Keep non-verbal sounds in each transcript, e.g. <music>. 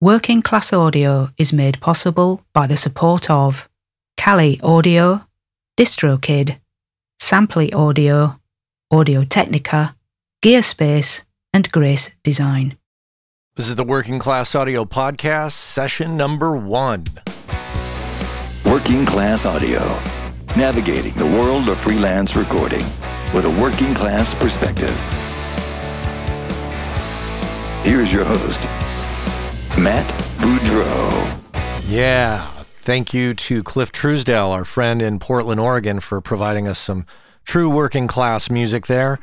Working Class Audio is made possible by the support of Kali Audio, DistroKid, Sampley Audio, Audio Technica, Gearspace, and Grace Design. This is the Working Class Audio Podcast, session number one. Working Class Audio, navigating the world of freelance recording with a working class perspective. Here's your host, Matt Boudreau. Yeah, thank you to Cliff Truesdell, our friend in Portland, Oregon, for providing us some true working class music there.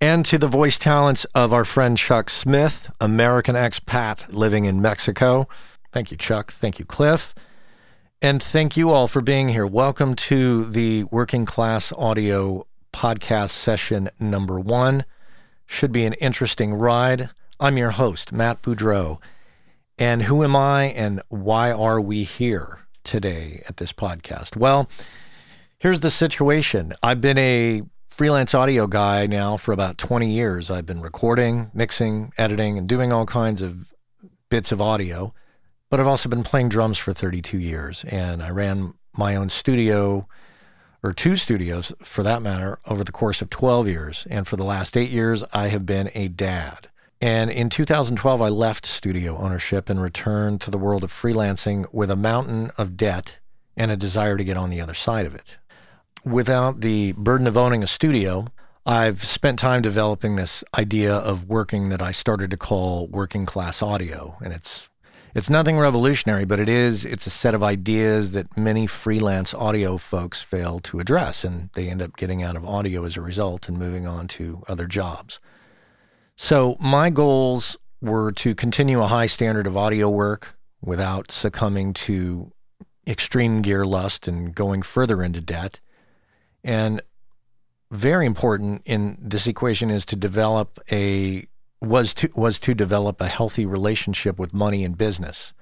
And to the voice talents of our friend Chuck Smith, American expat living in Mexico. Thank you, Chuck. Thank you, Cliff. And thank you all for being here. Welcome to the Working Class Audio podcast session number one. Should be an interesting ride. I'm your host, Matt Boudreau. And who am I and why are we here today at this podcast? Well, here's the situation. I've been a freelance audio guy now for about 20 years. I've been recording, mixing, editing, and doing all kinds of bits of audio. But I've also been playing drums for 32 years. And I ran my own studio, or two studios for that matter, over the course of 12 years. And for the last eight years, I have been a dad. And in 2012, I left studio ownership and returned to the world of freelancing with a mountain of debt and a desire to get on the other side of it without the burden of owning a studio, I've spent time developing this idea of working that I started to call working class audio. And it's it's nothing revolutionary, but it is it's a set of ideas that many freelance audio folks fail to address and they end up getting out of audio as a result and moving on to other jobs. So my goals were to continue a high standard of audio work without succumbing to extreme gear lust and going further into debt and very important in this equation is to develop a was to was to develop a healthy relationship with money and business.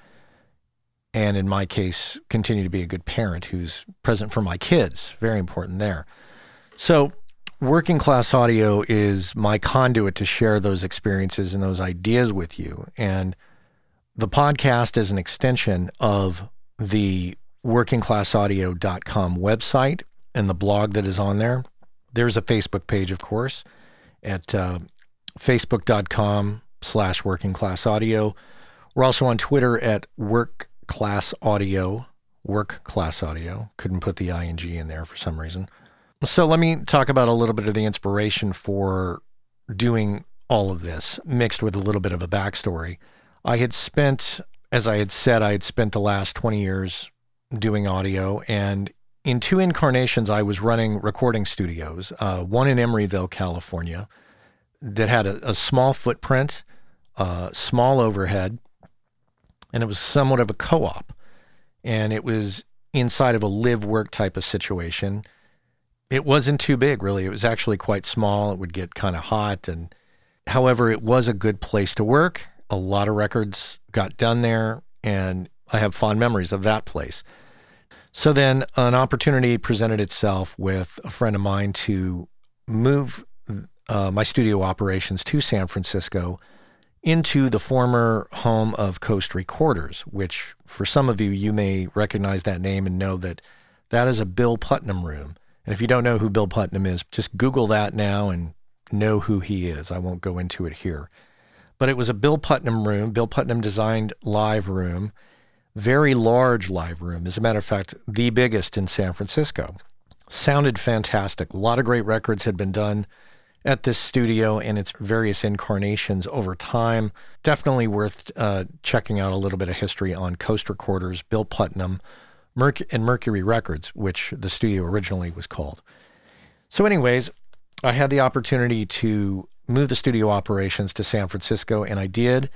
And in my case, continue to be a good parent who's present for my kids. Very important there. So working class audio is my conduit to share those experiences and those ideas with you. And the podcast is an extension of the workingclassaudio.com website and the blog that is on there. There's a Facebook page, of course, at uh, facebook.com slash working class audio. We're also on Twitter at work class audio, work class audio. Couldn't put the ing in there for some reason. So let me talk about a little bit of the inspiration for doing all of this, mixed with a little bit of a backstory. I had spent, as I had said, I had spent the last 20 years doing audio. And in two incarnations, I was running recording studios, uh, one in Emeryville, California, that had a, a small footprint, uh, small overhead, and it was somewhat of a co op. And it was inside of a live work type of situation. It wasn't too big, really. It was actually quite small. It would get kind of hot. And however, it was a good place to work. A lot of records got done there. And I have fond memories of that place. So then an opportunity presented itself with a friend of mine to move uh, my studio operations to San Francisco into the former home of Coast Recorders, which for some of you, you may recognize that name and know that that is a Bill Putnam room. And if you don't know who Bill Putnam is, just Google that now and know who he is. I won't go into it here. But it was a Bill Putnam room, Bill Putnam designed live room very large live room. As a matter of fact, the biggest in San Francisco. Sounded fantastic. A lot of great records had been done at this studio and its various incarnations over time. Definitely worth uh, checking out a little bit of history on Coast Recorders, Bill Putnam, And Mercury Records, which the studio originally was called. So, anyways, I had the opportunity to move the studio operations to San Francisco, and I did.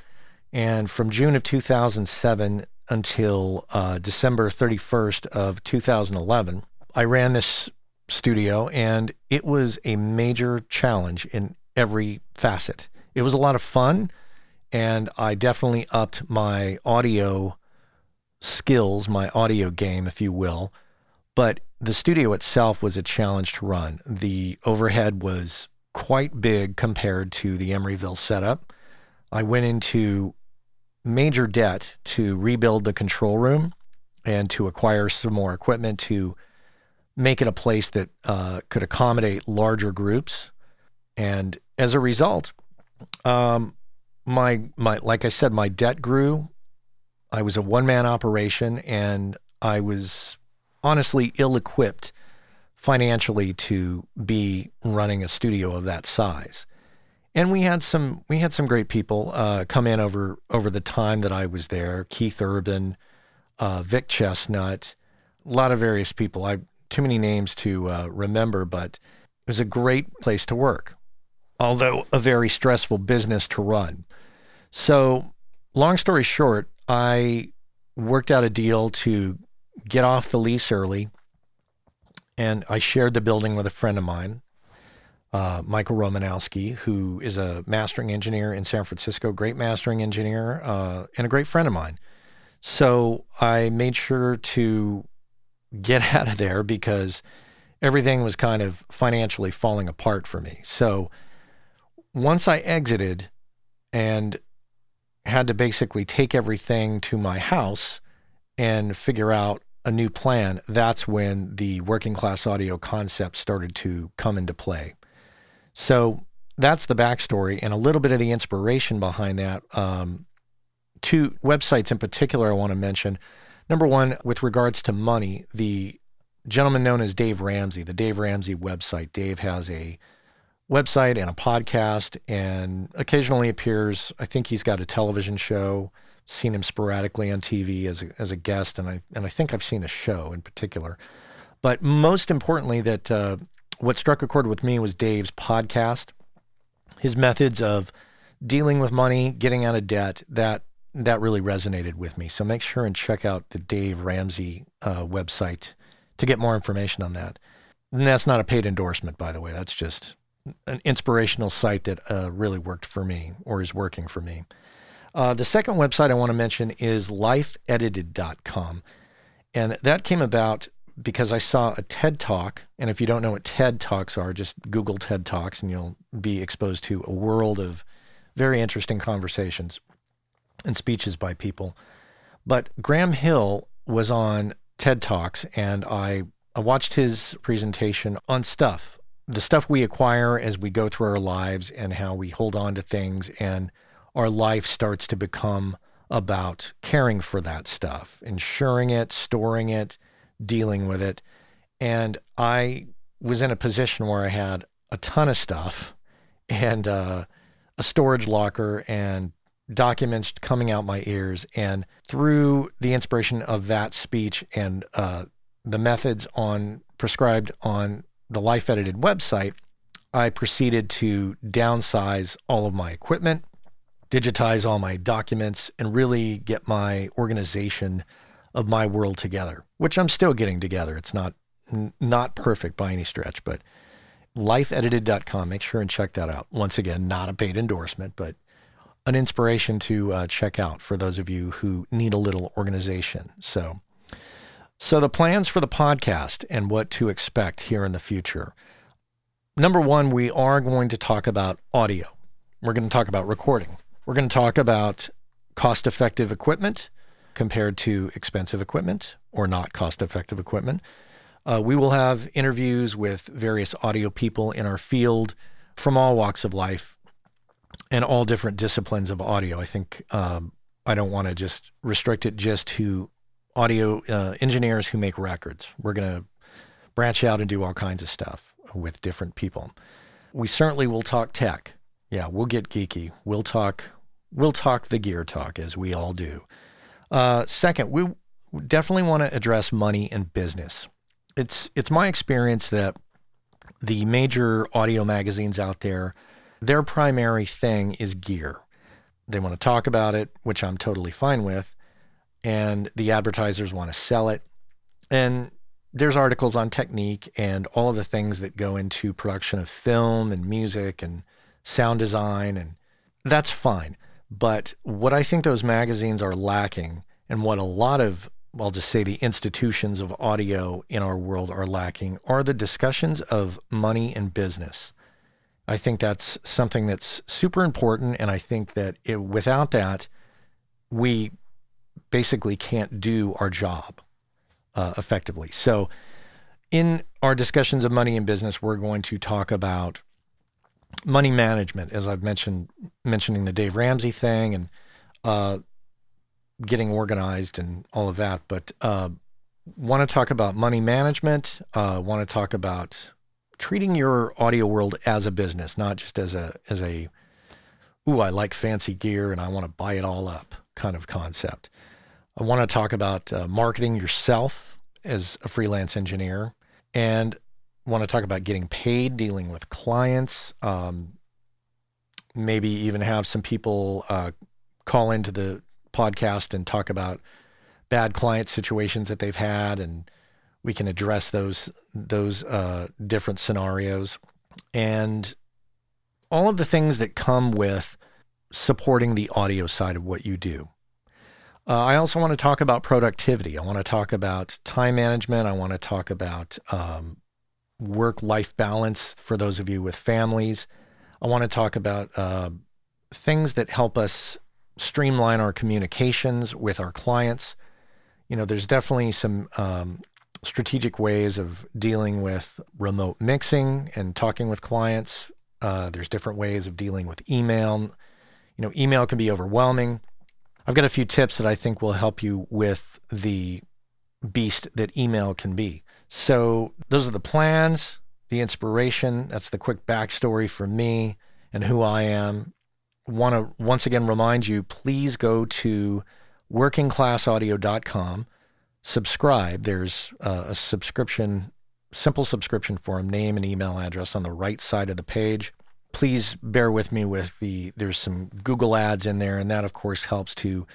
And from June of 2007 until uh, December 31st of 2011. I ran this studio and it was a major challenge in every facet. It was a lot of fun and I definitely upped my audio skills, my audio game, if you will. But the studio itself was a challenge to run. The overhead was quite big compared to the Emeryville setup. I went into major debt to rebuild the control room and to acquire some more equipment to make it a place that uh, could accommodate larger groups. And as a result, um, my my like I said, my debt grew. I was a one man operation, and I was honestly ill equipped financially to be running a studio of that size. And we had some we had some great people uh, come in over over the time that I was there. Keith Urban, uh, Vic Chesnutt, a lot of various people. I too many names to uh, remember, but it was a great place to work, although a very stressful business to run. So, long story short, I worked out a deal to get off the lease early, and I shared the building with a friend of mine, uh, Michael Romanowski, who is a mastering engineer in San Francisco, great mastering engineer, uh, and a great friend of mine. So I made sure to get <laughs> out of there because everything was kind of financially falling apart for me. So once I exited and had to basically take everything to my house and figure out a new plan, that's when the working class audio concept started to come into play. So that's the backstory and a little bit of the inspiration behind that. Um, two websites in particular I want to mention. Number one, with regards to money, the gentleman known as Dave Ramsey, the Dave Ramsey website. Dave has a website and a podcast and occasionally appears. I think he's got a television show. Seen him sporadically on TV as a, as a guest, and I and I think I've seen a show in particular. But most importantly, that uh, what struck a chord with me was Dave's podcast, his methods of dealing with money, getting out of debt. That that really resonated with me. So make sure and check out the Dave Ramsey uh, website to get more information on that. And that's not a paid endorsement, by the way. That's just an inspirational site that uh, really worked for me or is working for me. Uh, the second website I want to mention is lifeedited.com. And that came about because I saw a TED Talk. And if you don't know what TED Talks are, just Google TED Talks and you'll be exposed to a world of very interesting conversations and speeches by people. But Graham Hill was on TED Talks, and I, I watched his presentation on stuff, the stuff we acquire as we go through our lives, and how we hold on to things, and our life starts to become about caring for that stuff, insuring it, storing it, dealing with it. And I was in a position where I had a ton of stuff and uh, a storage locker and documents coming out my ears. And through the inspiration of that speech and uh, the methods on prescribed on the Life Edited website, I proceeded to downsize all of my equipment, digitize all my documents, and really get my organization of my world together, which I'm still getting together. It's not not perfect by any stretch, but lifeedited.com. Make sure and check that out. Once again, not a paid endorsement, but an inspiration to uh, check out for those of you who need a little organization. So, so the plans for the podcast and what to expect here in the future. Number one, we are going to talk about audio. We're going to talk about recording. We're going to talk about cost effective equipment compared to expensive equipment or not cost effective equipment. Uh, we will have interviews with various audio people in our field from all walks of life and all different disciplines of audio. I think um, I don't want to just restrict it just to audio uh, engineers who make records. We're going to branch out and do all kinds of stuff with different people. We certainly will talk tech. Yeah, we'll get geeky. We'll talk. We'll talk the gear talk as we all do. Uh, second, we definitely want to address money and business. It's it's my experience that the major audio magazines out there their primary thing is gear. They want to talk about it, which I'm totally fine with. And the advertisers want to sell it. And there's articles on technique and all of the things that go into production of film and music and sound design. And that's fine. But what I think those magazines are lacking, and what a lot of, I'll just say the institutions of audio in our world are lacking, are the discussions of money and business. I think that's something that's super important. And I think that it, without that, we basically can't do our job uh, effectively. So, in our discussions of money and business, we're going to talk about money management, as I've mentioned, mentioning the Dave Ramsey thing and uh, getting organized and all of that. But uh, want to talk about money management. Uh, want to talk about treating your audio world as a business, not just as a as a ooh, I like fancy gear and I want to buy it all up kind of concept. I want to talk about uh, marketing yourself as a freelance engineer and want to talk about getting paid, dealing with clients, um, maybe even have some people uh, call into the podcast and talk about bad client situations that they've had, and we can address those those uh, different scenarios and all of the things that come with supporting the audio side of what you do. Uh, I also want to talk about productivity. I want to talk about time management. I want to talk about um, work life balance for those of you with families. I want to talk about uh, things that help us streamline our communications with our clients. You know, there's definitely some um, strategic ways of dealing with remote mixing and talking with clients. Uh, there's different ways of dealing with email. You know, email can be overwhelming. I've got a few tips that I think will help you with the beast that email can be. So, those are the plans, the inspiration. That's the quick backstory for me and who I am. Want to once again remind you please go to workingclassaudio.com, subscribe. There's uh, a subscription, simple subscription form, name and email address on the right side of the page please bear with me with the there's some Google ads in there, and that of course helps to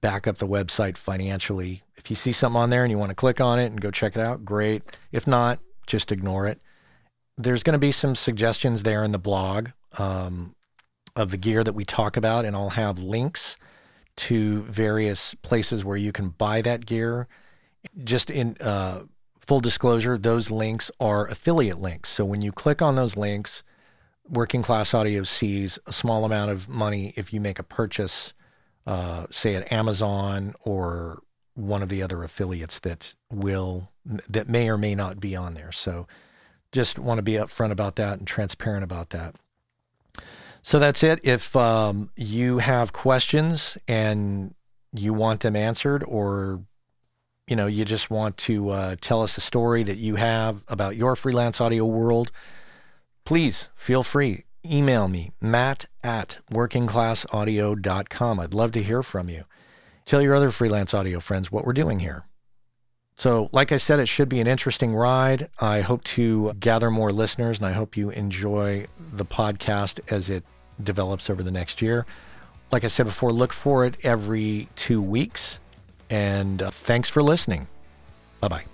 back up the website financially. If you see something on there and you want to click on it and go check it out, great. If not, just ignore it. There's going to be some suggestions there in the blog um, of the gear that we talk about, and I'll have links to various places where you can buy that gear. Just in uh, full disclosure, those links are affiliate links. So when you click on those links, working class audio sees a small amount of money if you make a purchase, uh, say at Amazon or one of the other affiliates that will that may or may not be on there. So just want to be upfront about that and transparent about that. So that's it. If um, you have questions and you want them answered, or you know you just want to uh, tell us a story that you have about your freelance audio world please feel free. Email me, matt at workingclassaudio.com. I'd love to hear from you. Tell your other freelance audio friends what we're doing here. So, like I said, it should be an interesting ride. I hope to gather more listeners and I hope you enjoy the podcast as it develops over the next year. Like I said before, look for it every two weeks. And uh, thanks for listening. Bye bye.